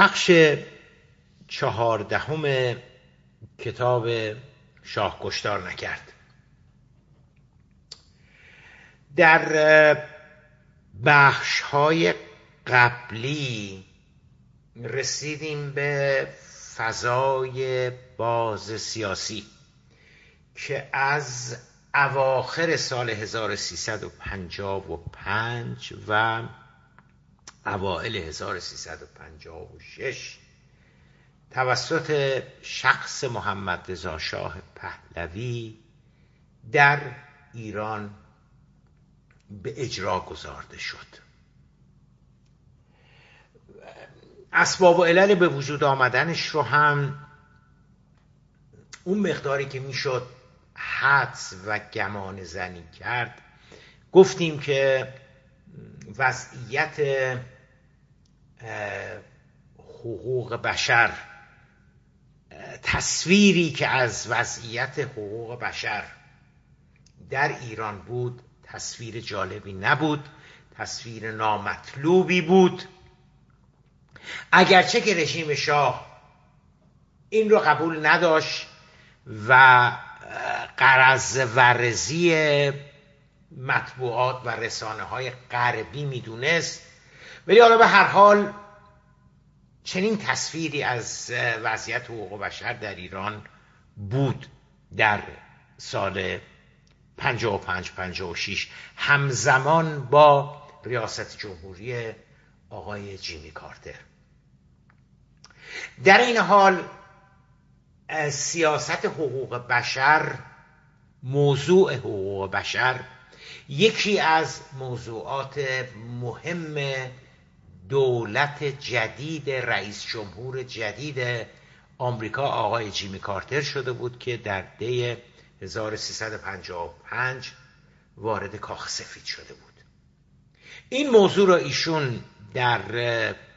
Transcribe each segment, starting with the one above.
بخش چهاردهم کتاب شاه کشتار نکرد. در بخش های قبلی رسیدیم به فضای باز سیاسی که از اواخر سال 1355 و اوائل 1356 توسط شخص محمد رضا شاه پهلوی در ایران به اجرا گذارده شد. اسباب و علل به وجود آمدنش رو هم اون مقداری که می‌شد حدس و گمان زنی کرد. گفتیم که وضعیت حقوق بشر تصویری که از وضعیت حقوق بشر در ایران بود تصویر جالبی نبود تصویر نامطلوبی بود. اگرچه که رژیم شاه این رو قبول نداشت و قرض ورزی مطبوعات و رسانه های غربی می‌دونست ولی حالا به هر حال چنین تصویری از وضعیت حقوق بشر در ایران بود در سال 55 56 همزمان با ریاست جمهوری آقای جیمی کارتر. در این حال سیاست حقوق بشر موضوع حقوق بشر یکی از موضوعات مهم دولت جدید رئیس جمهور جدید آمریکا آقای جیمی کارتر شده بود که در دی 1355 وارد کاخ سفید شده بود. این موضوع را ایشون در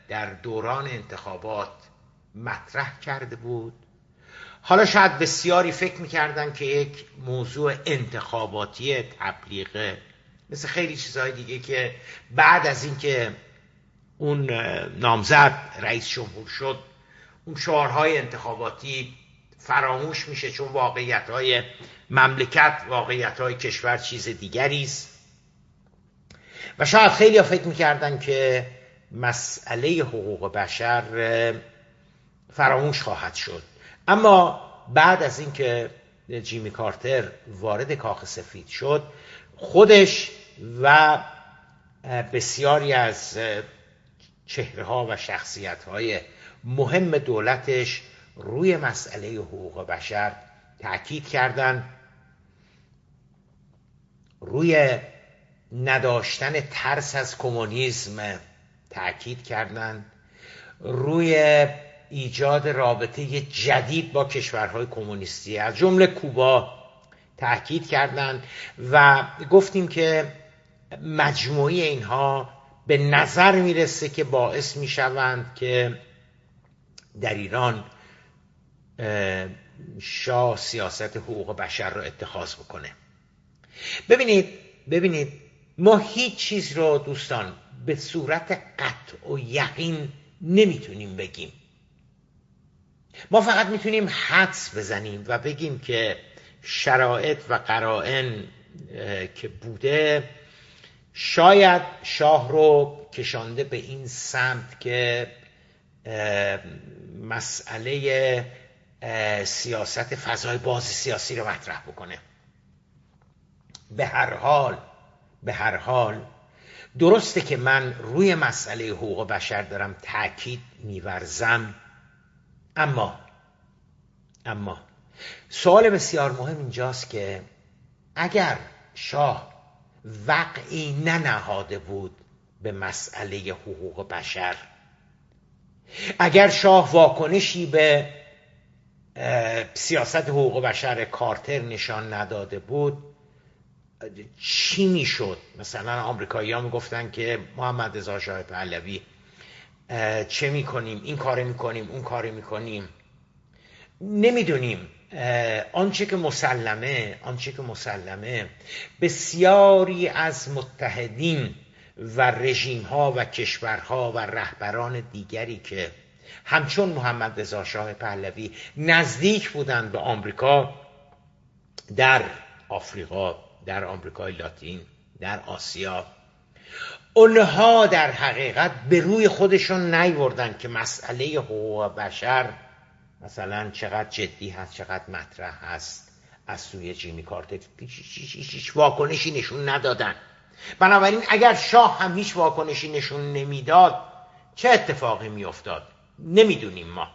در دوران انتخابات مطرح کرده بود. حالا شاید بسیاری فکر می‌کردن که یک موضوع انتخاباتی تبلیغه مثل خیلی چیزهای دیگه که بعد از اینکه اون نامزد رئیس جمهور شد. اون شعارهای انتخاباتی فراموش میشه چون واقعیت های مملکت واقعیت های کشور چیز دیگری است. و شاید خیلی فکر می‌کردن که مسئله حقوق بشر فراموش خواهد شد. اما بعد از اینکه جیمی کارتر وارد کاخ سفید شد خودش و بسیاری از چهره ها و شخصیت های مهم دولتش روی مسئله حقوق بشر تاکید کردند. روی نداشتن ترس از کمونیسم تاکید کردند. روی ایجاد رابطه جدید با کشورهای کمونیستی از جمله کوبا تاکید کردند. و گفتیم که مجموعی اینها به نظر می‌رسه که باعث می‌شوند که در ایران شاه سیاست حقوق بشر رو اتخاذ بکنه. ببینید ببینید ما هیچ چیز رو دوستان به صورت قطع و یقین نمی‌تونیم بگیم. ما فقط می‌تونیم حدس بزنیم و بگیم که شرایط و قرائن که بوده شاید شاه رو کشانده به این سمت که مسئله سیاست فضای باز سیاسی رو مطرح بکنه. به هر حال به هر حال درسته که من روی مسئله حقوق بشر دارم تاکید میورزم اما اما سوال بسیار مهم اینجاست که اگر شاه وقعی ننهاده بود به مسئله حقوق بشر. اگر شاه واکنشی به سیاست حقوق بشر کارتر نشان نداده بود چی می‌شد؟ مثلا آمریکایی ها می‌گفتن که محمد رضا شاه پهلوی چه می‌کنیم؟ این کار می‌کنیم اون کار می‌کنیم. نمی‌دونیم. آنچه که مسلمه آنچه که مسلمه بسیاری از متحدین و رژیم ها و کشورها و رهبران دیگری که همچون محمد رضا شاه پهلوی نزدیک بودند به آمریکا در آفریقا در آمریکای لاتین در آسیا اونها در حقیقت به روی خودشون نیوردن که مسئله حقوق بشر مثلا چقدر جدی هست چقدر مطرح هست از سوی جیمی کارتر هیچ واکنشی نشون ندادن. بنابراین اگر شاه هم هیچ واکنشی نشون نمی‌داد چه اتفاقی میافتاد؟ نمی‌دونیم ما.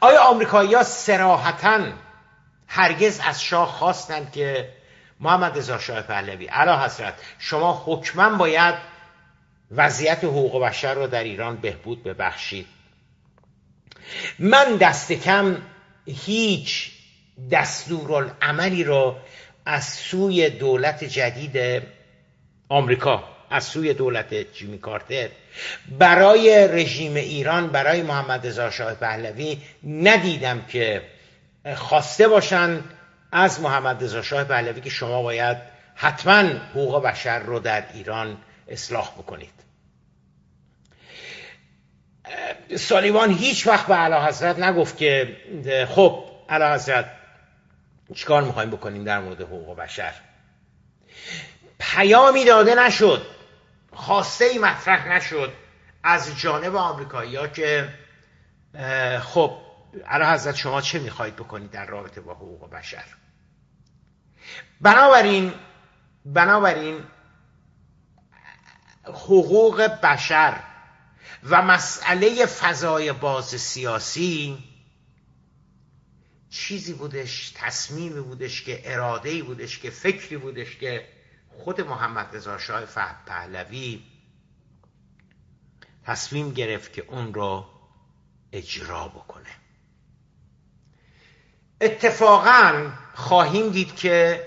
آیا آمریکایی ها سراحتا هرگز از شاه خواستند که محمد رضا شاه پهلوی علا حضرت شما حکما باید وضعیت حقوق بشر رو در ایران بهبود ببخشید؟ من دست کم هیچ دستورالعملی رو از سوی دولت جدید آمریکا از سوی دولت جیمی کارتر برای رژیم ایران برای محمد رضا شاه پهلوی ندیدم که خواسته باشند از محمد رضا شاه پهلوی که شما باید حتما حقوق بشر رو در ایران اصلاح بکنید. سالیوان هیچ وقت به علا حضرت نگفت که خب علا حضرت چیکار می‌خوایم بکنیم در مورد حقوق بشر؟ پیامی داده نشد خواسته ای مطرح نشد از جانب آمریکایی ها که خب علا حضرت شما چه می‌خواهید بکنید در رابطه با حقوق بشر؟ بنابراین بنابراین حقوق بشر و مسئله فضای باز سیاسی چیزی بودش تصمیمی بودش که اراده بودش که فکری بودش که خود محمد رضا شاه پهلوی تصمیم گرفت که اون رو اجرا بکنه. اتفاقا خواهیم دید که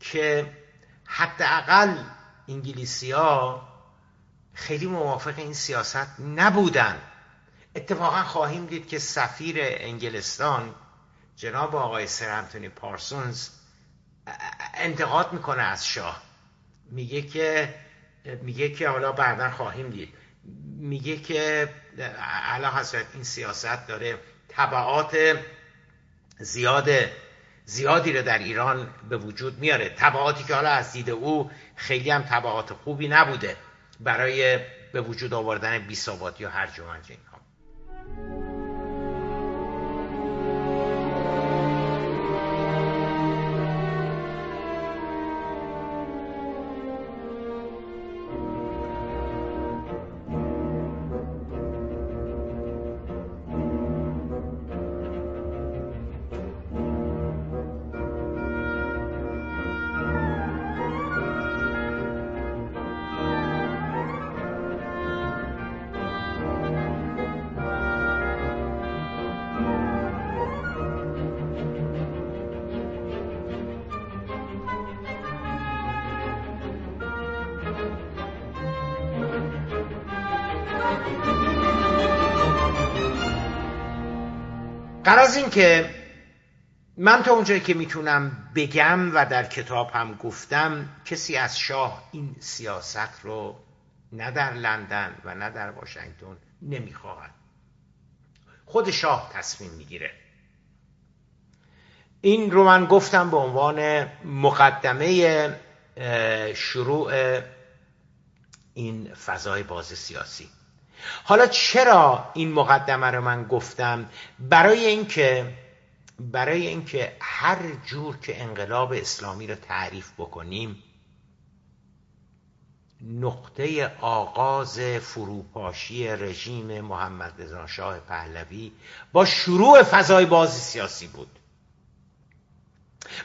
که حداقل انگلیسی ها خیلی موافق این سیاست نبودن. اتفاقا خواهیم دید که سفیر انگلستان جناب آقای سر انتونی پارسونز انتقاد می‌کنه از شاه. میگه که میگه که حالا بعدا خواهیم دید. میگه که علا حضرت این سیاست داره طبعات زیاد زیادی رو در ایران به وجود میاره. طبعاتی که حالا از دید او خیلی هم طبعات خوبی نبوده. برای به وجود آوردن بی یا هر از که من تا اونجایی که می‌تونم بگم و در کتاب هم گفتم کسی از شاه این سیاست رو نه در لندن و نه در واشنگتن نمی‌خواهد. خود شاه تصمیم می‌گیره. این رو من گفتم به عنوان مقدمه شروع این فضای باز سیاسی. حالا چرا این مقدمه رو من گفتم؟ برای اینکه برای اینکه هر جور که انقلاب اسلامی رو تعریف بکنیم نقطه آغاز فروپاشی رژیم محمد رضا شاه پهلوی با شروع فضای بازی سیاسی بود.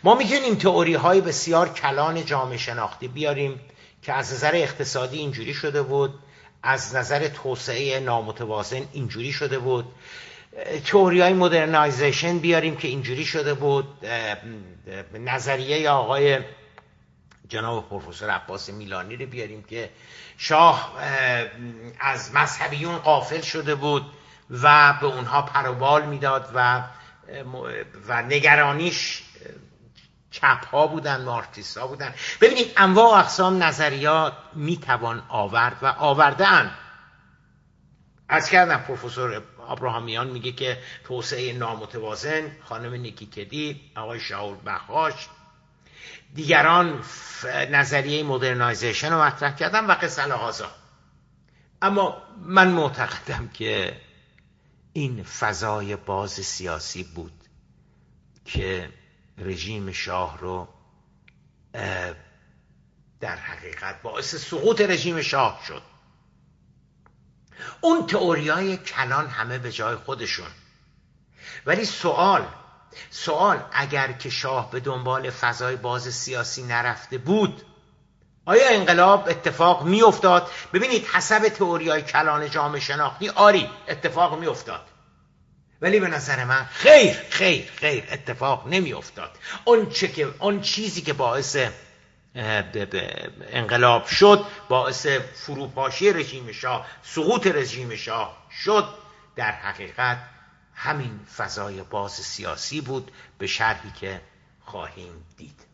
ما می‌تونیم تئوری های بسیار کلان جامعه شناختی بیاریم که از نظر اقتصادی اینجوری شده بود. از نظر توسعه نامتوازن اینجوری شده بود. تئوری های مدرنایزیشن بیاریم که اینجوری شده بود. نظریه آقای جناب پروفسور عباس میلانی رو بیاریم که شاه از مذهبیون قافل شده بود و به اونها پروبال می‌داد و و نگرانیش چپ ها بودن مارکسیست ها بودن. ببینید انواع و اقسام نظریات می‌توان آورد و آوردن از کردم پروفسور ابراهامیان میگه که توسعه نامتوازن خانم نیکی کدی آقای شاول بخاش دیگران نظریه مدرنایزیشن رو مطرح کردن و قصه هازا اما من معتقدم که این فضای باز سیاسی بود که رژیم شاه رو در حقیقت باعث سقوط رژیم شاه شد. اون تئوریای کلان همه به جای خودشون. ولی سوال سوال اگر که شاه به دنبال فضای باز سیاسی نرفته بود آیا انقلاب اتفاق می افتاد؟ ببینید حسب تئوریای کلان جامعه شناختی آری اتفاق می افتاد ولی به نظر من خیر خیر خیر اتفاق نمی افتاد اون, چه که، اون چیزی که باعث انقلاب شد باعث فروپاشی رژیم شاه سقوط رژیم شاه شد در حقیقت همین فضای باز سیاسی بود به شرحی که خواهیم دید.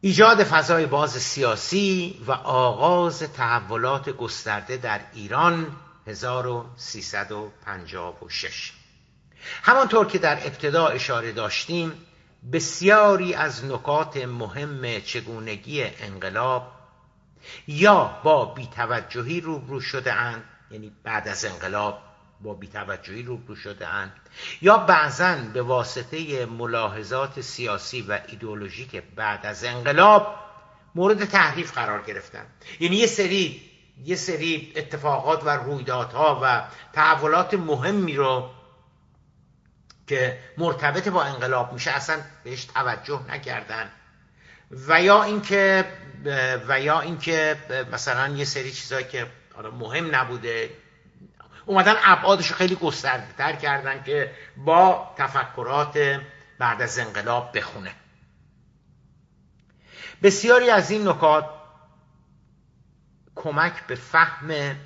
ایجاد فضای باز سیاسی و آغاز تحولات گسترده در ایران 1356 همانطور که در ابتدا اشاره داشتیم بسیاری از نکات مهم چگونگی انقلاب یا با بیتوجهی روبرو شده اند یعنی بعد از انقلاب با بیتوجهی روبرو شده اند یا بعضا به واسطه ملاحظات سیاسی و ایدئولوژیک بعد از انقلاب مورد تحریف قرار گرفتن یعنی یه سری یه سری اتفاقات و رویدادها و تحولات مهمی رو که مرتبط با انقلاب میشه اصلا بهش توجه نکردن. و یا اینکه و یا اینکه مثلا یه سری چیزایی که مهم نبوده اومدن ابعادش خیلی گسترده تر کردن که با تفکرات بعد از انقلاب بخونه. بسیاری از این نکات کمک به فهم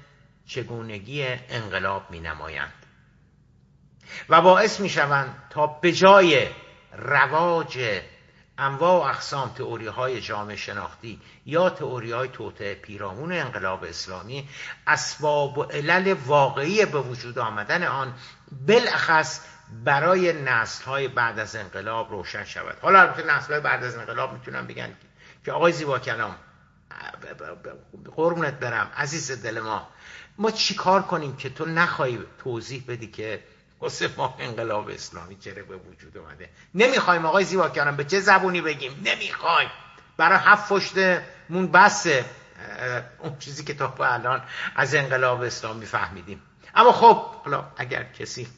چگونگی انقلاب می نمایند و باعث می شوند تا به جای رواج انواع و اقسام تئوری های جامعه شناختی یا تئوری های توطعه پیرامون انقلاب اسلامی اسباب و علل واقعی به وجود آمدن آن بالاخص برای نسل های بعد از انقلاب روشن شود. حالا البته نسل های بعد از انقلاب می‌تونن بگن که آقای زیبا کلام قربونت برم عزیز دل ما. ما چیکار کنیم که تو نخوای توضیح بدی که واسه ما انقلاب اسلامی چرا به وجود اومده؟ نمی‌خوایم آقای زیبا کردم به چه زبونی بگیم؟ نمی‌خوایم. برای هفت مون بسه. اون چیزی که تا الان از انقلاب اسلامی فهمیدیم. اما خب حالا اگر کسی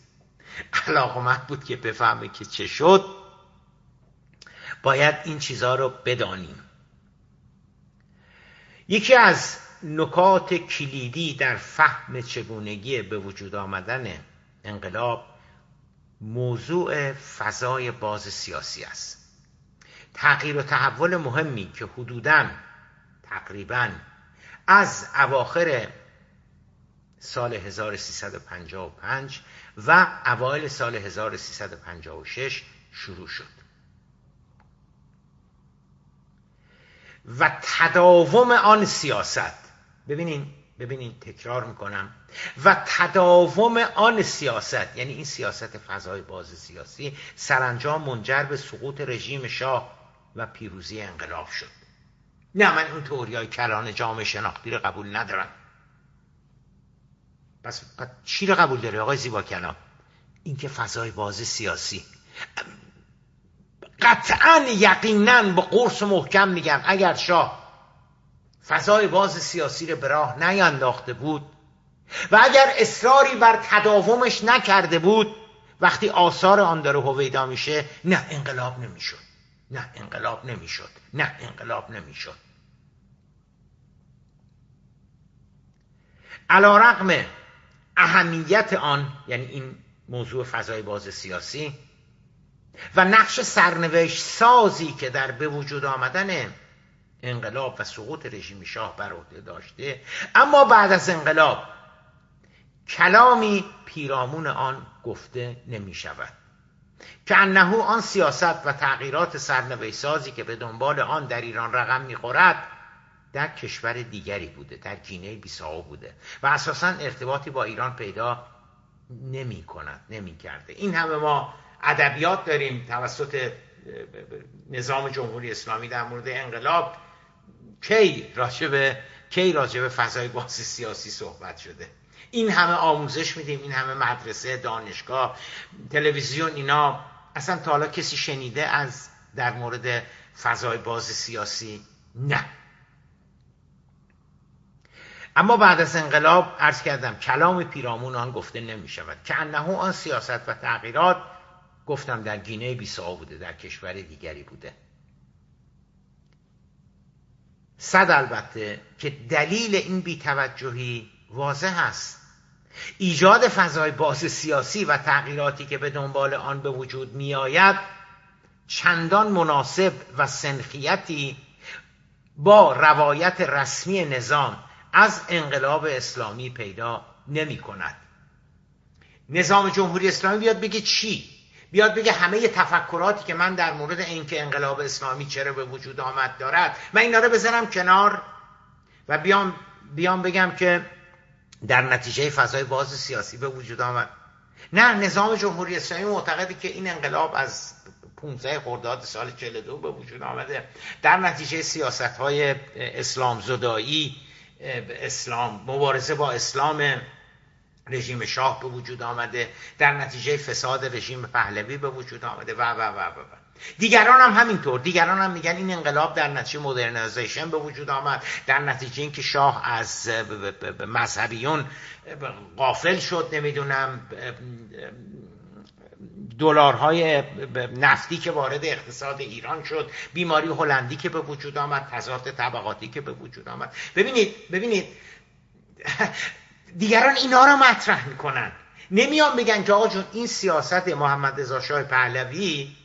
علاقمند بود که بفهمه که چه شد باید این چیزها رو بدانیم. یکی از نکات کلیدی در فهم چگونگی به وجود آمدن انقلاب موضوع فضای باز سیاسی است. تغییر و تحول مهمی که حدوداً تقریبا از اواخر سال 1355 و اوایل سال 1356 شروع شد. و تداوم آن سیاست. ببینین ببینین تکرار می‌کنم. و تداوم آن سیاست یعنی این سیاست فضای باز سیاسی سرانجام منجر به سقوط رژیم شاه و پیروزی انقلاب شد. نه من اون توریای کلان جامعه شناختی رو قبول ندارم. پس چی رو قبول داره آقای زیبا کلام اینکه فضای باز سیاسی. قطعا یقینا با قرص محکم میگم اگر شاه فضای باز سیاسی رو به راه نینداخته بود و اگر اصراری بر تداومش نکرده بود وقتی آثار آن داره هویدا میشه نه انقلاب نمی‌شد. نه انقلاب نمی‌شد. نه انقلاب نمی‌شد. علا رقم اهمیت آن یعنی این موضوع فضای باز سیاسی و نقش سرنوشت سازی که در به وجود آمدن انقلاب و سقوط رژیم شاه بر عهده داشته. اما بعد از انقلاب کلامی پیرامون آن گفته نمی شود که انهو آن سیاست و تغییرات سرنوشت سازی که به دنبال آن در ایران رقم می‌خورد در کشور دیگری بوده در گینه بیساو بوده و اساسا ارتباطی با ایران پیدا نمی کند نمی کرده. این همه ما ادبیات داریم توسط نظام جمهوری اسلامی در مورد انقلاب کی راجب کی راجب فضای بازی سیاسی صحبت شده. این همه آموزش میدیم این همه مدرسه دانشگاه تلویزیون اینا. اصلا تا حالا کسی شنیده از در مورد فضای باز سیاسی؟ نه. اما بعد از انقلاب عرض کردم کلام پیرامون آن گفته نمی شود که انه آن سیاست و تغییرات گفتم در گینه بیساو بوده در کشور دیگری بوده. صد البته که دلیل این بیتوجهی واضح است. ایجاد فضای باز سیاسی و تغییراتی که به دنبال آن به وجود می آید چندان مناسب و سنخیتی با روایت رسمی نظام از انقلاب اسلامی پیدا نمی کند نظام جمهوری اسلامی بیاد بگه چی؟ بیاد بگه همه تفکراتی که من در مورد اینکه انقلاب اسلامی چرا به وجود آمد دارد من اینا رو بذارم کنار و بیام بیام بگم که در نتیجه فضای باز سیاسی به وجود آمد. نه نظام جمهوری اسلامی معتقده که این انقلاب از 15 خرداد سال 42 به وجود آمده. در نتیجه سیاست های اسلام زدایی اسلام مبارزه با اسلام رژیم شاه به وجود آمده در نتیجه فساد رژیم پهلوی به وجود آمده و و و و, دیگران هم همینطور دیگران هم میگن این انقلاب در نتیجه مدرنیزیشن به وجود آمد در نتیجه اینکه شاه از مذهبیون قافل شد نمی‌دونم دلارهای نفتی که وارد اقتصاد ایران شد بیماری هلندی که به وجود آمد تضاد طبقاتی که به وجود آمد. ببینید ببینید دیگران اینا رو مطرح می‌کنن. نمیان بگن که آقا جون این سیاست محمد رضا شاه پهلوی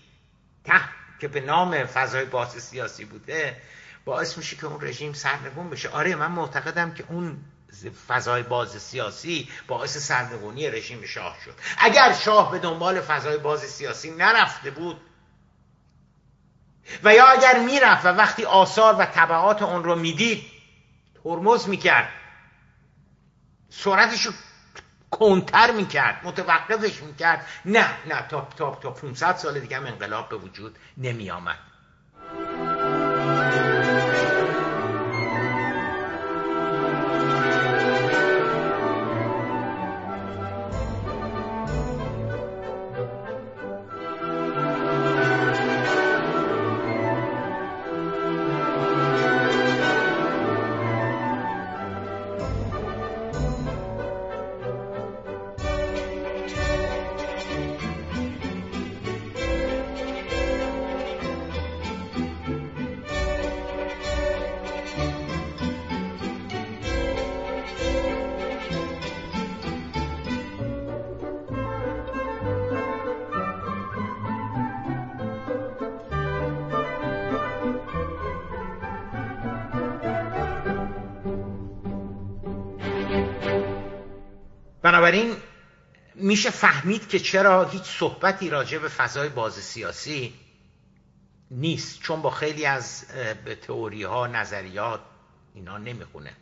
ته که به نام فضای باز سیاسی بوده باعث میشه که اون رژیم سرنگون بشه. آره من معتقدم که اون فضای باز سیاسی باعث سرنگونی رژیم شاه شد. اگر شاه به دنبال فضای باز سیاسی نرفته بود و یا اگر می‌رفت و وقتی آثار و طبعات اون رو می‌دید ترمز می‌کرد. سرعتش رو کنتر می‌کرد متوقفش می‌کرد. نه نه تا تا تا 500 سال دیگه هم انقلاب به وجود نمی آمد بنابراین میشه فهمید که چرا هیچ صحبتی راجع به فضای باز سیاسی نیست چون با خیلی از تئوری ها نظریات اینا نمی‌خونه.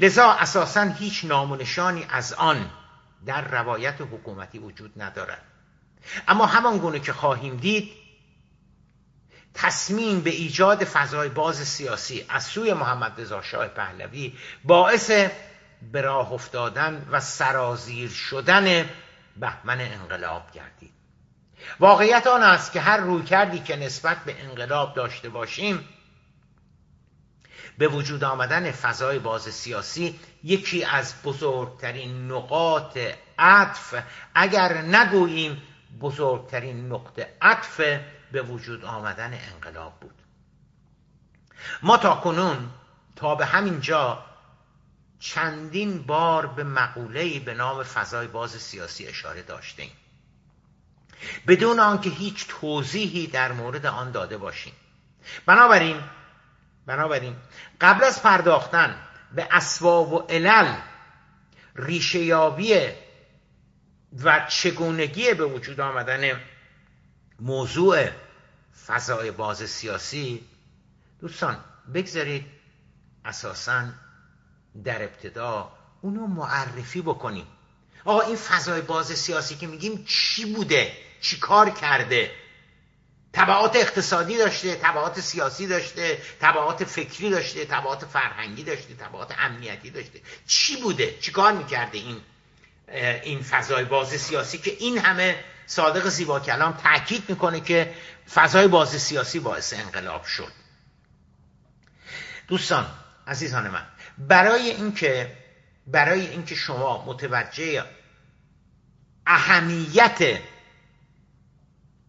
لذا اساسا هیچ نامونشانی از آن در روایت حکومتی وجود ندارد. اما همان گونه که خواهیم دید تصمیم به ایجاد فضای باز سیاسی از سوی محمد رضا شاه پهلوی باعث به راه افتادن و سرازیر شدن بهمن انقلاب گردید. واقعیت آن است که هر روی کردی که نسبت به انقلاب داشته باشیم به وجود آمدن فضای باز سیاسی یکی از بزرگترین نقاط عطف. اگر نگوییم بزرگترین نقطه عطف به وجود آمدن انقلاب بود. ما تا کنون تا به همین جا چندین بار به مقوله‌ای به نام فضای باز سیاسی اشاره داشتیم. بدون آنکه هیچ توضیحی در مورد آن داده باشیم. بنابراین بنابراین قبل از پرداختن به اسباب و علل ریشهیابی و چگونگی به وجود آمدن موضوع فضای باز سیاسی دوستان بگذارید اساسا در ابتدا اونو معرفی بکنیم. آقا این فضای باز سیاسی که میگیم چی بوده؟ چی کار کرده؟ طبعات اقتصادی داشته طبعات سیاسی داشته طبعات فکری داشته طبعات فرهنگی داشته طبعات امنیتی داشته. چی بوده؟ چی کار می‌کرده این این فضای باز سیاسی که این همه صادق زیبا کلام تاکید می‌کنه که فضای باز سیاسی باعث انقلاب شد؟ دوستان عزیزان من برای اینکه برای اینکه شما متوجه اهمیت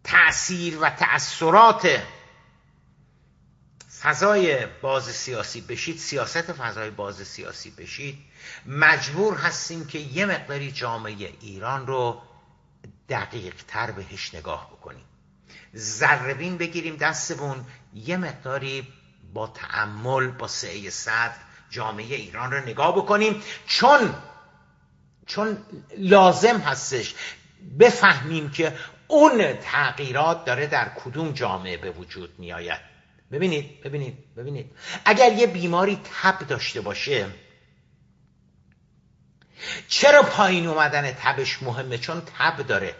تأثیر و تأثیرات فضای باز سیاسی بشید سیاست فضای باز سیاسی بشید مجبور هستیم که یه مقداری جامعه ایران رو دقیق تر بهش نگاه بکنیم. ذربین بگیریم دستمون یه مقداری با تعمل با سعی صدر جامعه ایران رو نگاه بکنیم. چون چون لازم هستش بفهمیم که اون تغییرات داره در کدوم جامعه به وجود می آید ببینید ببینید ببینید. اگر یه بیماری تب داشته باشه چرا پایین اومدن تبش مهمه؟ چون تب داره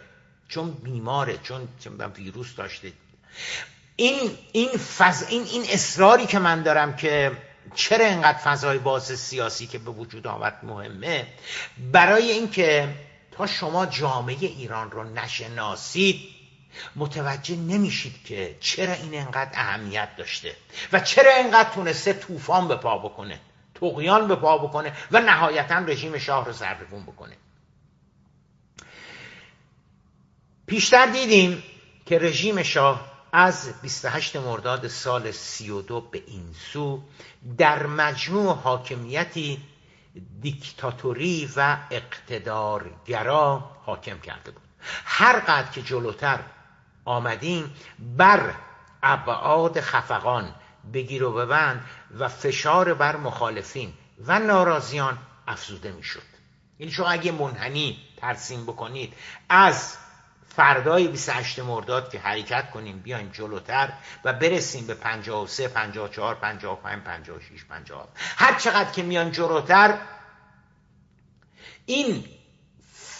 چون بیماره چون ویروس داشته. این این فض... این این اصراری که من دارم که چرا اینقدر فضای باز سیاسی که به وجود آمد مهمه؟ برای اینکه تا شما جامعه ایران رو نشناسید متوجه نمیشید که چرا این انقدر اهمیت داشته و چرا اینقدر تونسته طوفان به پا بکنه تقیان به پا بکنه و نهایتا رژیم شاه رو سربگون بکنه. پیشتر دیدیم که رژیم شاه از 28 مرداد سال 32 به این سو در مجموع حاکمیتی دیکتاتوری و اقتدارگرا حاکم کرده بود. هر قدر که جلوتر آمدیم بر ابعاد خفقان بگیر و ببند و فشار بر مخالفین و ناراضیان افزوده می‌شد. یعنی شما اگه منحنی ترسیم بکنید از فردای 28 مرداد که حرکت کنیم بیایم جلوتر و برسیم به 53 54 55 56 57 هر چقدر که میان جلوتر این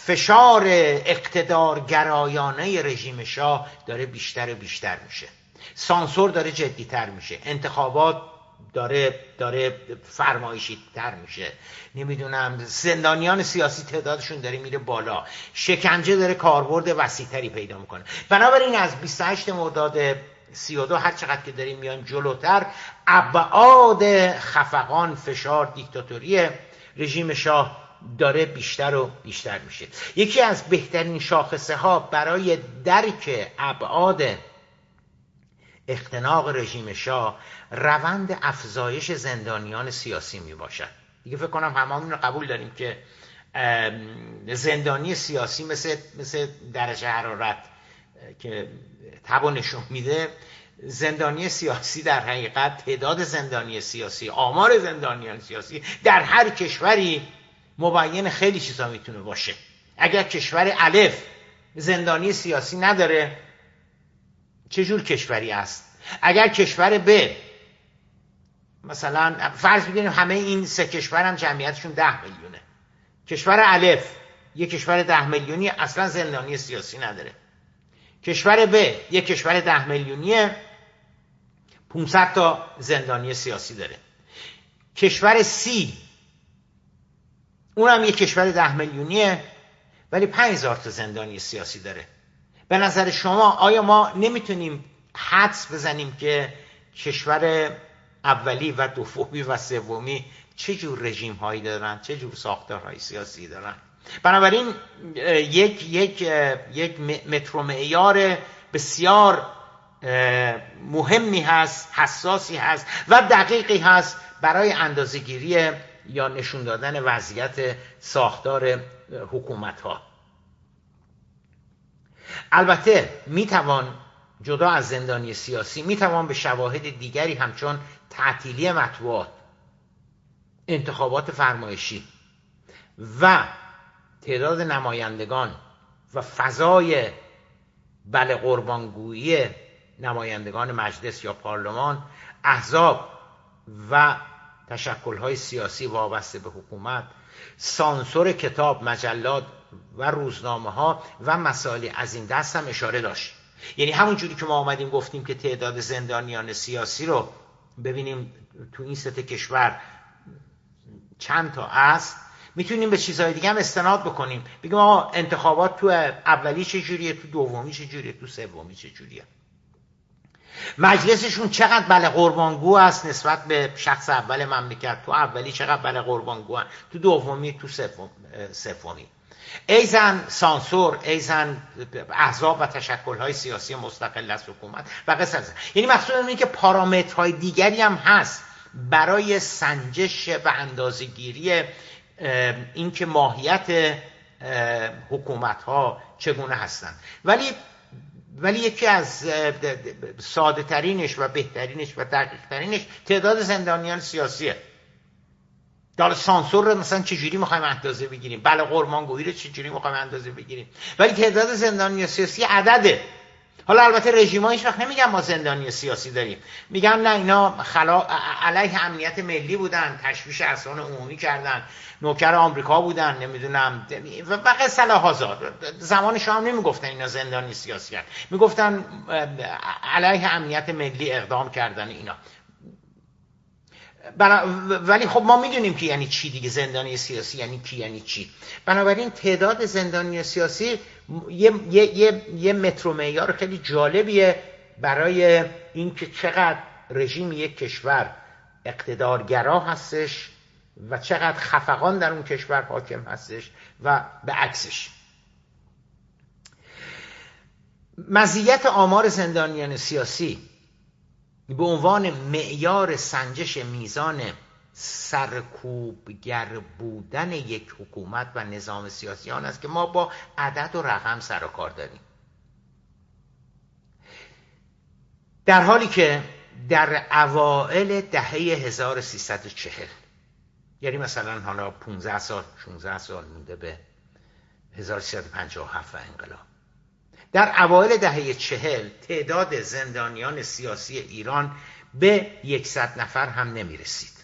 فشار اقتدار گرایانه رژیم شاه داره بیشتر و بیشتر سانسور داره جدیتر میشه. انتخابات داره داره فرمایشی تر میشه. نمی‌دونم زندانیان سیاسی تعدادشون داره میره بالا. شکنجه داره کاربرد وسیعتری پیدا می‌کنه. بنابراین از 28 مرداد 32 هر چقدر که داریم میایم جلوتر ابعاد خفقان فشار دیکتاتوری رژیم شاه داره بیشتر و بیشتر میشه. یکی از بهترین شاخصه ها برای درک ابعاد اختناق رژیم شاه روند افزایش زندانیان سیاسی می باشد دیگه فکر کنم هممون قبول داریم که زندانی سیاسی مثل, مثل درجه حرارت که تب نشون میده زندانی سیاسی در حقیقت تعداد زندانی سیاسی آمار زندانیان سیاسی در هر کشوری مبین خیلی چیزا می‌تونه باشه. اگر کشور الف زندانی سیاسی نداره چه جور کشوری است؟ اگر کشور ب مثلا فرض بگیریم همه این سه کشور هم جمعیتشون ده میلیونه. کشور الف یک کشور ده میلیونی اصلا زندانی سیاسی نداره. کشور ب یک کشور ده میلیونیه 500 تا زندانی سیاسی داره. کشور سی اونم یک کشور ده میلیونیه ولی 5000 تا زندانی سیاسی داره. به نظر شما آیا ما نمی‌تونیم حدس بزنیم که کشور اولی و دومی و سومی چه جور رژیم هایی دارن چه جور ساختارهای سیاسی دارن؟ بنابراین یک یک یک مترو معیار بسیار مهمی هست حساسی هست و دقیقی هست برای اندازهگیری یا نشون دادن وضعیت ساختار حکومت ها البته می‌توان جدا از زندانی سیاسی می‌توان به شواهد دیگری همچون تعطیلی مطبوعات انتخابات فرمایشی و تعداد نمایندگان و فضای بله قربانگویی نمایندگان مجلس یا پارلمان احزاب و تشکلهای سیاسی وابسته به حکومت سانسور کتاب مجلات و روزنامه ها و مسائل از این دست هم اشاره داشت. یعنی همون جوری که ما آمدیم گفتیم که تعداد زندانیان سیاسی رو ببینیم تو این سطح کشور چند تا است می‌تونیم به چیزهای دیگه هم استناد بکنیم. بگیم آقا انتخابات تو اولی چه جوریه تو دومی چه جوریه تو سومی چه جوریه. مجلسشون چقدر بله قربانگو است نسبت به شخص اول مملکت؟ تو اولی چقدر بله قربانگو است تو دومی تو سومی. ایزن سانسور ایزن احزاب و های سیاسی مستقل از حکومت و قصد یعنی مقصود اینه که پارامترهای دیگری هم هست برای سنجش و اندازهگیری اینکه ماهیت حکومت ها چگونه هستند. ولی ولی یکی از ساده ترینش و بهترینش و دقیق ترینش تعداد زندانیان سیاسیه. حالا سانسور رو مثلا چجوری می‌خوایم اندازه بگیریم؟ بله قرمانگویی رو چجوری می‌خوایم اندازه بگیریم؟ ولی تعداد زندانی سیاسی عدده. حالا البته رژیم هیچ وقت نمیگن ما زندانی سیاسی داریم. میگن نه اینا خلا... علیه امنیت ملی بودن تشویش ارسان عمومی کردن. نوکر آمریکا بودن نمی‌دونم. و بقیه صلاح زمان شام نمی‌گفتن اینا زندانی سیاسی هست می‌گفتن علیه امنیت ملی اقدام کردن اینا. ولی خب ما می‌دونیم که یعنی چی دیگه زندانی سیاسی یعنی کی یعنی چی. بنابراین تعداد زندانی سیاسی یه, یه،, یه،, یه مترو معیار خیلی جالبیه برای اینکه چقدر رژیم یک کشور اقتدارگرا هستش و چقدر خفقان در اون کشور حاکم هستش و به عکسش. مزیت آمار زندانیان سیاسی به عنوان معیار سنجش میزان سرکوبگر بودن یک حکومت و نظام سیاسی آن است که ما با عدد و رقم سر و کار داریم. در حالی که در اوائل دهه 1340 یعنی مثلا حالا 15 سال 16 سال مونده به 1357 و انقلاب. در اوایل دهه چهل تعداد زندانیان سیاسی ایران به یکصد نفر هم نمی رسید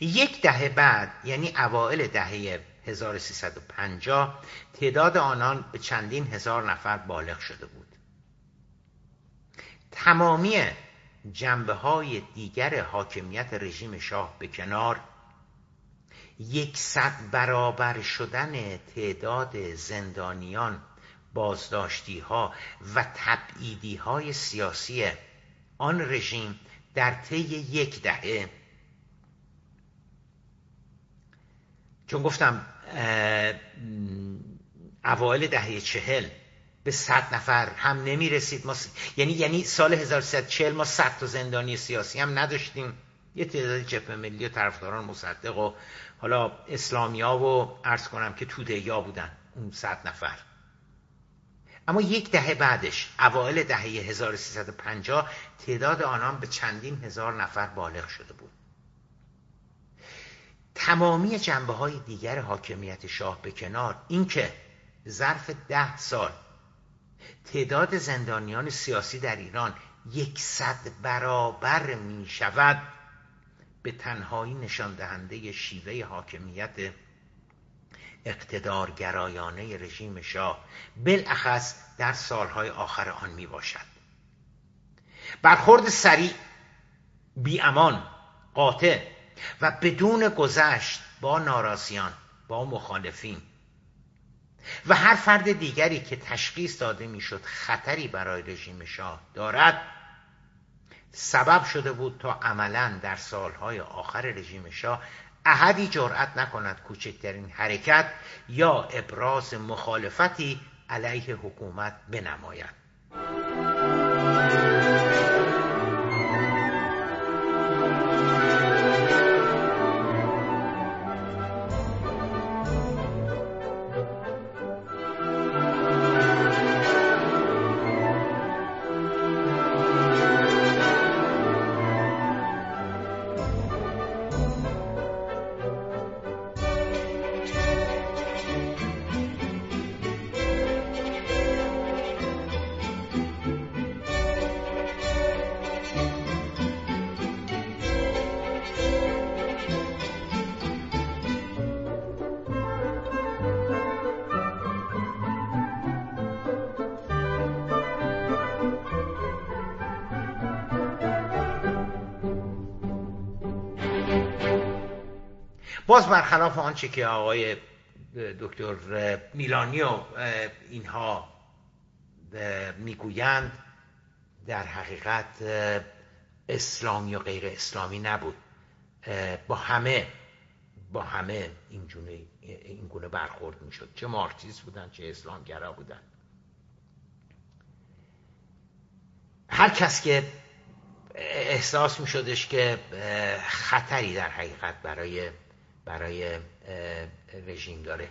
یک دهه بعد یعنی اوایل دهه 1350 تعداد آنان به چندین هزار نفر بالغ شده بود. تمامی جنبه های دیگر حاکمیت رژیم شاه به کنار یکصد برابر شدن تعداد زندانیان بازداشتی ها و تبعیدی های سیاسی آن رژیم در طی یک دهه. چون گفتم اوایل دهه چهل به صد نفر هم نمی رسید ما یعنی یعنی سال 1340 ما صد تا زندانی سیاسی هم نداشتیم. یه تعداد جبهه ملی و طرفداران مصدق و حالا اسلامیا و عرض کنم که توده یا بودن اون صد نفر. اما یک دهه بعدش اوایل دهه 1350 تعداد آنان به چندین هزار نفر بالغ شده بود. تمامی جنبه های دیگر حاکمیت شاه به کنار اینکه ظرف ده سال تعداد زندانیان سیاسی در ایران یکصد برابر می شود به تنهایی نشان دهنده شیوه حاکمیت اقتدارگرایانه رژیم شاه بالاخص در سالهای آخر آن می باشد برخورد سریع بیامان قاطع و بدون گذشت با ناراسیان با مخالفین و هر فرد دیگری که تشخیص داده می‌شد خطری برای رژیم شاه دارد سبب شده بود تا عملا در سالهای آخر رژیم شاه احدی جرأت نکند کوچکترین حرکت یا ابراز مخالفتی علیه حکومت بنماید. باز برخلاف آنچه که آقای دکتر میلانی و اینها می‌گویند در حقیقت اسلامی و غیر اسلامی نبود. با همه با همه این, این گونه برخورد می‌شد. چه مارکسیست بودن چه اسلامگرا بودن. هر کس که احساس می شدش که خطری در حقیقت برای برای رژیم داره.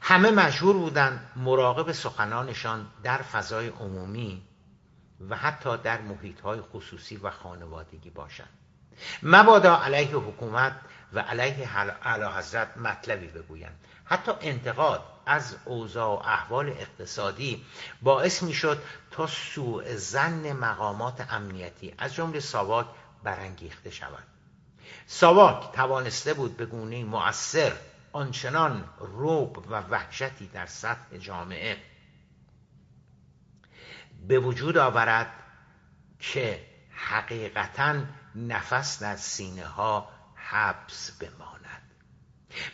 همه مجبور بودن مراقب سخنانشان در فضای عمومی و حتی در محیط های خصوصی و خانوادگی باشند. مبادا علیه حکومت و علیه علا حضرت مطلبی بگویند. حتی انتقاد از اوضاع و احوال اقتصادی باعث می شد تا سوء زن مقامات امنیتی از جمله ساواک برانگیخته شود. ساواک توانسته بود به گونه مؤثر آنچنان روب و وحشتی در سطح جامعه به وجود آورد که حقیقتا نفس در سینه ها حبس بماند.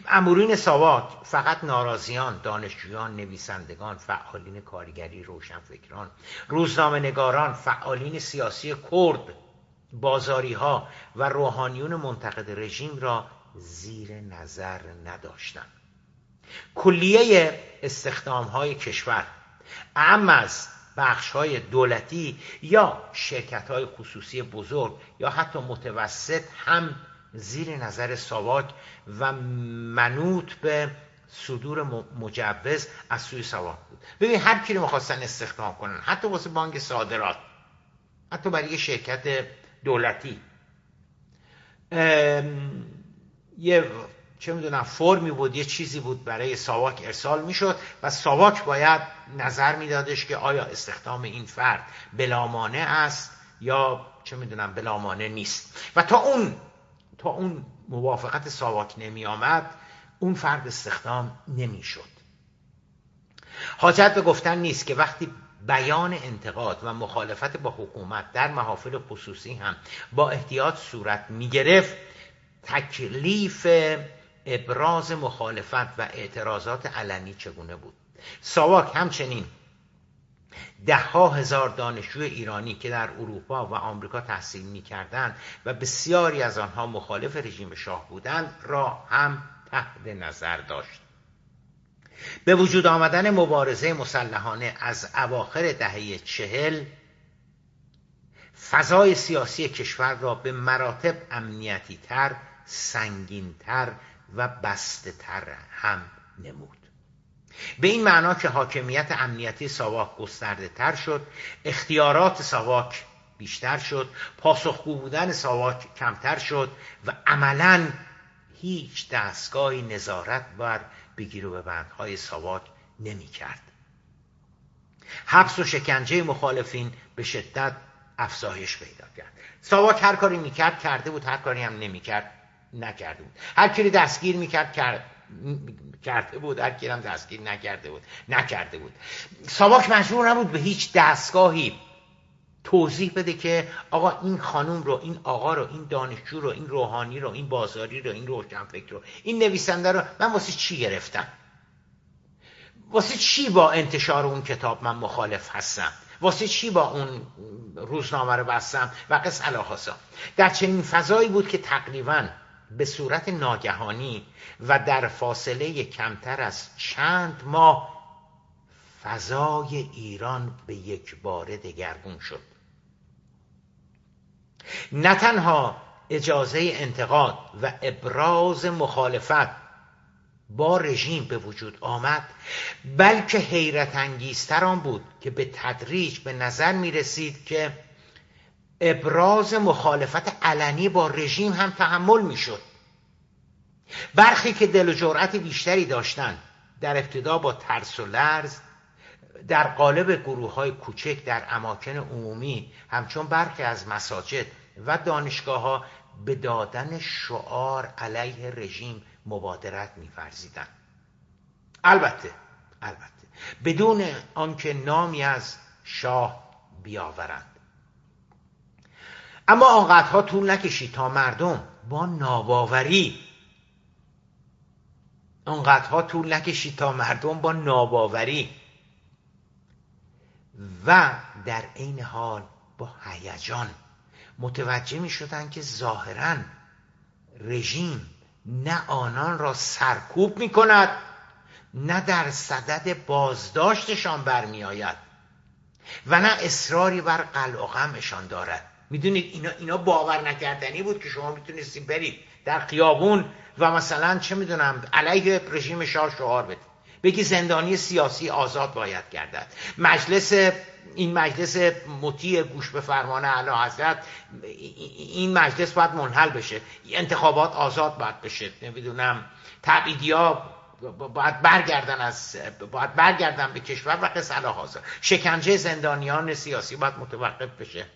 امورین ساواک فقط ناراضیان دانشجویان نویسندگان فعالین کارگری روشنفکران روزنامه نگاران فعالین سیاسی کرد بازاری ها و روحانیون منتقد رژیم را زیر نظر نداشتند. کلیه استخدام های کشور اهم از بخش های دولتی یا شرکت های خصوصی بزرگ یا حتی متوسط هم زیر نظر ساواک و منوط به صدور مجوز از سوی ساواک بود. ببین هر کی رو می‌خواستن استخدام کنن حتی واسه بانک صادرات حتی برای شرکت دولتی. یه چه می‌دونم فرمی بود یه چیزی بود برای ساواک ارسال می‌شد و ساواک باید نظر میدادش که آیا استخدام این فرد بلامانه است یا چه می‌دونم بلامانه نیست. و تا اون تا اون موافقت ساواک نمی آمد اون فرد استخدام نمی‌شد. حاجت به گفتن نیست که وقتی بیان انتقاد و مخالفت با حکومت در محافل خصوصی هم با احتیاط صورت می گرفت تکلیف ابراز مخالفت و اعتراضات علنی چگونه بود؟ ساواک همچنین ده ها هزار دانشجوی ایرانی که در اروپا و آمریکا تحصیل می کردن و بسیاری از آنها مخالف رژیم شاه بودند را هم تحت نظر داشت. به وجود آمدن مبارزه مسلحانه از اواخر دهه چهل فضای سیاسی کشور را به مراتب امنیتی تر سنگین تر و بسته تر هم نمود. به این معنا که حاکمیت امنیتی ساواک گسترده تر شد اختیارات ساواک بیشتر شد پاسخگو بودن ساواک کمتر شد و عملا هیچ دستگاهی نظارت بر بگیر و ببندهای ساواک نمی کرد. حبس و شکنجه مخالفین به شدت افزایش پیدا کرد. ساواک هر کاری می‌کرد کرده بود هر کاری هم نمی‌کرد نکرده بود. هر کی دستگیر می‌کرد کرد کرده بود هر هم دستگیر نکرده بود نکرده بود. ساواک مجبور نبود به هیچ دستگاهی توضیح بده که آقا این خانوم رو این آقا رو این دانشجو رو این روحانی رو این بازاری رو این روشنفکر رو این نویسنده رو من واسه چی گرفتم؟ واسه چی با انتشار اون کتاب من مخالف هستم؟ واسه چی با اون روزنامه رو بستم؟ و قص علاخاسا در چنین فضایی بود که تقریبا به صورت ناگهانی و در فاصله کمتر از چند ماه فضای ایران به یک باره دگرگون شد. نه تنها اجازه انتقاد و ابراز مخالفت با رژیم به وجود آمد بلکه حیرت انگیزتر آن بود که به تدریج به نظر می رسید که ابراز مخالفت علنی با رژیم هم تحمل می شد. برخی که دل و جرأت بیشتری داشتند در ابتدا با ترس و لرز در قالب گروه های کوچک در اماکن عمومی همچون برخی از مساجد و دانشگاه ها به دادن شعار علیه رژیم مبادرت میفرزیدند البته البته بدون آنکه نامی از شاه بیاورند. اما آنقدرها طول نکشید تا مردم با ناباوری اونقدرها طول نکشید تا مردم با ناباوری و در عین حال با هیجان متوجه می شدن که ظاهرا رژیم نه آنان را سرکوب می کند نه در صدد بازداشتشان برمی آید و نه اصراری بر قلع و غمشان دارد. می‌دونید اینا, اینا باور نکردنی بود که شما می‌تونستید برید در خیابون و مثلا چه می‌دونم علیه رژیم شاه شعار بدید. بگی زندانی سیاسی آزاد باید گردد. مجلس این مجلس مطیع گوش به فرمان اعلی حضرت این مجلس باید منحل بشه. انتخابات آزاد باید بشه. نمی‌دونم تبعیدی ها باید برگردن از باید برگردن به کشور و قصه حاضر. شکنجه زندانیان سیاسی باید متوقف بشه.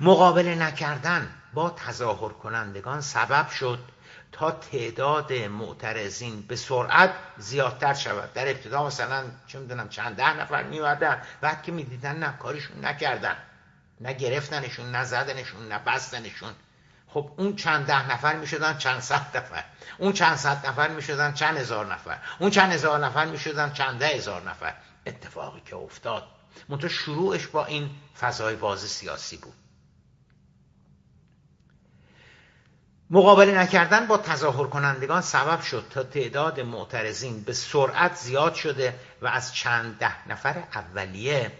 مقابله نکردن با تظاهر کنندگان سبب شد تا تعداد معترضین به سرعت زیادتر شود. در ابتدا مثلا چه می‌دونم چند ده نفر میوردن بعد که می‌دیدن نه کارشون نکردن. نه گرفتنشون نه زدنشون نه بستنشون. خب اون چند ده نفر می‌شدن چند صد نفر. اون چند صد نفر می‌شدن چند هزار نفر. اون چند هزار نفر می‌شدن چند ده هزار نفر. اتفاقی که افتاد. منتها شروعش با این فضای باز سیاسی بود. مقابله نکردن با تظاهر کنندگان سبب شد تا تعداد معترضین به سرعت زیاد شده و از چند ده نفر اولیه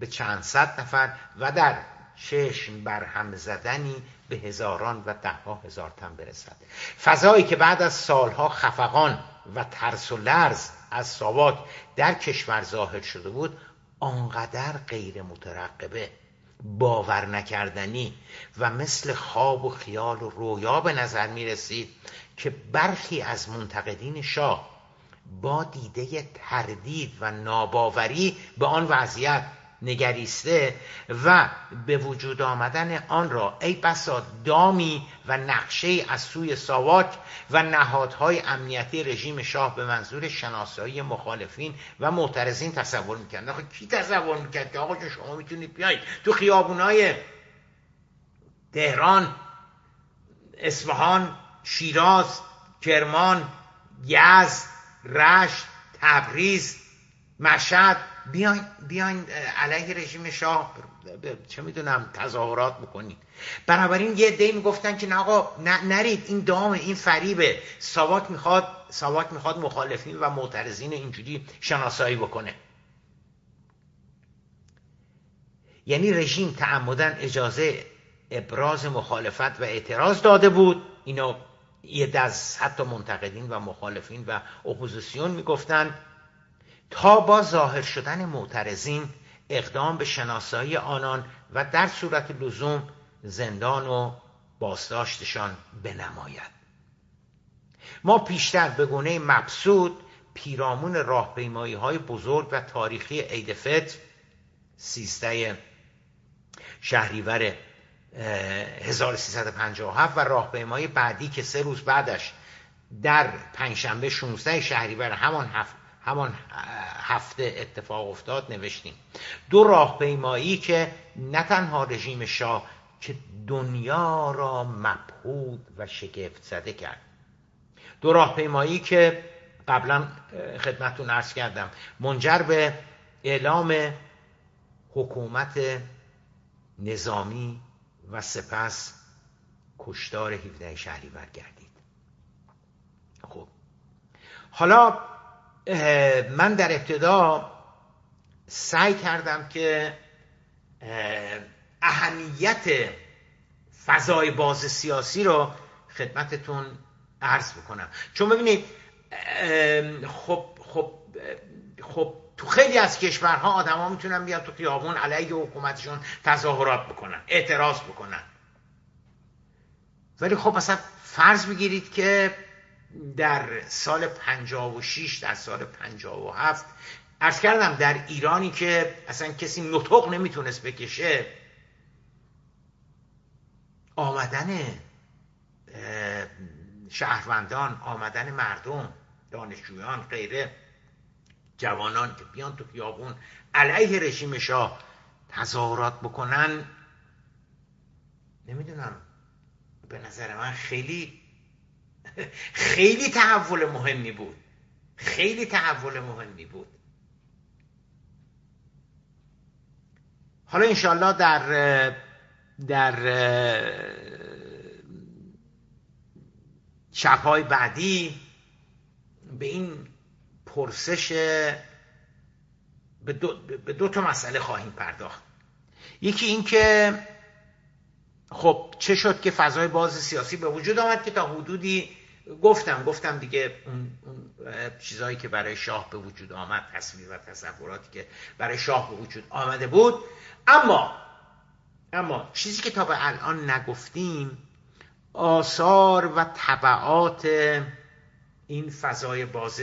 به چند صد نفر و در چشم بر هم زدنی به هزاران و ده ها هزار تن برسد. فضایی که بعد از سالها خفقان و ترس و لرز از ساواک در کشور ظاهر شده بود آنقدر غیر مترقبه باور نکردنی و مثل خواب و خیال و رویا به نظر می رسید که برخی از منتقدین شاه با دیده تردید و ناباوری به آن وضعیت نگریسته و به وجود آمدن آن را ای بسا دامی و نقشه از سوی ساواک و نهادهای امنیتی رژیم شاه به منظور شناسایی مخالفین و معترضین تصور می‌کرد. آخه کی تصور می‌کرد که آقا شما می‌تونید بیایید؟ تو خیابونای تهران اصفهان شیراز کرمان یزد رشت تبریز مشهد بیاین بیاین علیه رژیم شاه. چه می‌دونم تظاهرات بکنید بنابراین یه دی می‌گفتن که نه آقا نرید این دام این فریبه. ساواک می‌خواد ساواک می‌خواد مخالفین و معترضین اینجوری شناسایی بکنه. یعنی رژیم تعمدن اجازه ابراز مخالفت و اعتراض داده بود. اینو یه دست حتی منتقدین و مخالفین و اپوزیسیون می‌گفتن. تا با ظاهر شدن معترضین اقدام به شناسایی آنان و در صورت لزوم زندان و بازداشتشان بنماید. ما پیشتر به گونه مبسود پیرامون راهپیمایی های بزرگ و تاریخی عید فطر سیزده شهریور 1357 و راهپیمایی بعدی که سه روز بعدش در پنجشنبه 16 شهریور همان هفت همان هفته اتفاق افتاد نوشتیم. دو راهپیمایی که نه تنها رژیم شاه که دنیا را مبهود و شگفت زده کرد. دو راهپیمایی که قبلا خدمتتون عرض کردم. منجر به اعلام حکومت نظامی و سپس کشتار 17 شهریور گردید. خب. حالا من در ابتدا سعی کردم که اهمیت فضای باز سیاسی رو خدمتتون عرض بکنم. چون ببینید خب خب خب تو خیلی از کشورها آدما می‌تونن بیان تو خیابون علیه حکومتشون تظاهرات بکنن اعتراض بکنن. ولی خب مثلا فرض بگیرید که در سال 56 در سال 57 ارز کردم در ایرانی که اصلا کسی نطق نمی‌تونست بکشه آمدن شهروندان آمدن مردم دانشجویان غیره جوانان که بیان تو خیابون علیه رژیم شاه تظاهرات بکنن نمی‌دونم به نظر من خیلی خیلی تحول مهمی بود. خیلی تحول مهمی بود. حالا انشالله در در شبهای بعدی به این پرسش به دو, به دو تا مسئله خواهیم پرداخت. یکی این که خب چه شد که فضای باز سیاسی به وجود آمد که تا حدودی گفتم گفتم دیگه اون, اون چیزهایی که برای شاه به وجود آمد تصویر و تصوراتی که برای شاه به وجود آمده بود. اما اما چیزی که تا به الان نگفتیم آثار و طبعات این فضای باز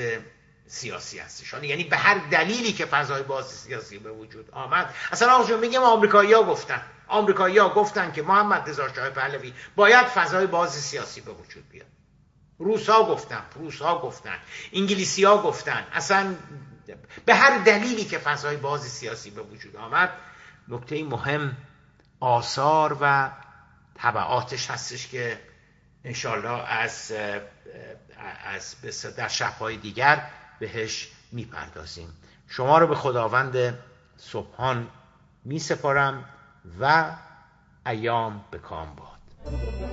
سیاسی هستش. یعنی به هر دلیلی که فضای باز سیاسی به وجود آمد اصلا آقا میگم آمریکایی ها گفتن. آمریکایی ها گفتن که محمد رضا شاه پهلوی باید فضای باز سیاسی به وجود بیاد. روس ها گفتن روس ها گفتن انگلیسی ها گفتن. اصلا به هر دلیلی که فضای باز سیاسی به وجود آمد نکته مهم آثار و طبعاتش هستش که انشالله از از در شبهای دیگر بهش می‌پردازیم. شما رو به خداوند صبحان می سپارم و ایام به کام باد.